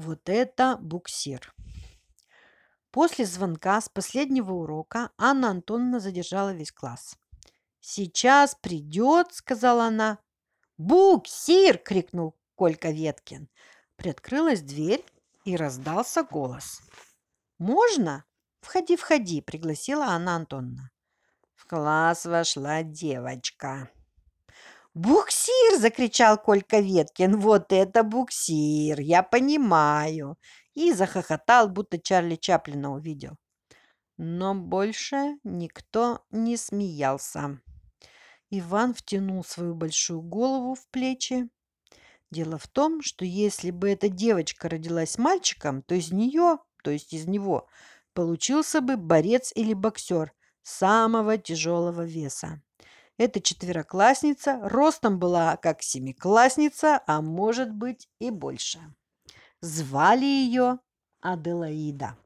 Вот это буксир. После звонка с последнего урока Анна Антоновна задержала весь класс. «Сейчас придет», — сказала она. «Буксир!» — крикнул Колька Веткин. Приоткрылась дверь, и раздался голос. «Можно?» «Входи, входи», — пригласила Анна Антоновна. В класс вошла девочка. «Буксир!» – закричал Колька Веткин. «Вот это буксир! Я понимаю!» И захохотал, будто Чарли Чаплина увидел. Но больше никто не смеялся. Иван втянул свою большую голову в плечи. Дело в том, что если бы эта девочка родилась мальчиком, то из нее, то есть из него, получился бы борец или боксер самого тяжелого веса. Эта четвероклассница ростом была как семиклассница, а может быть и больше. Звали ее Аделаида.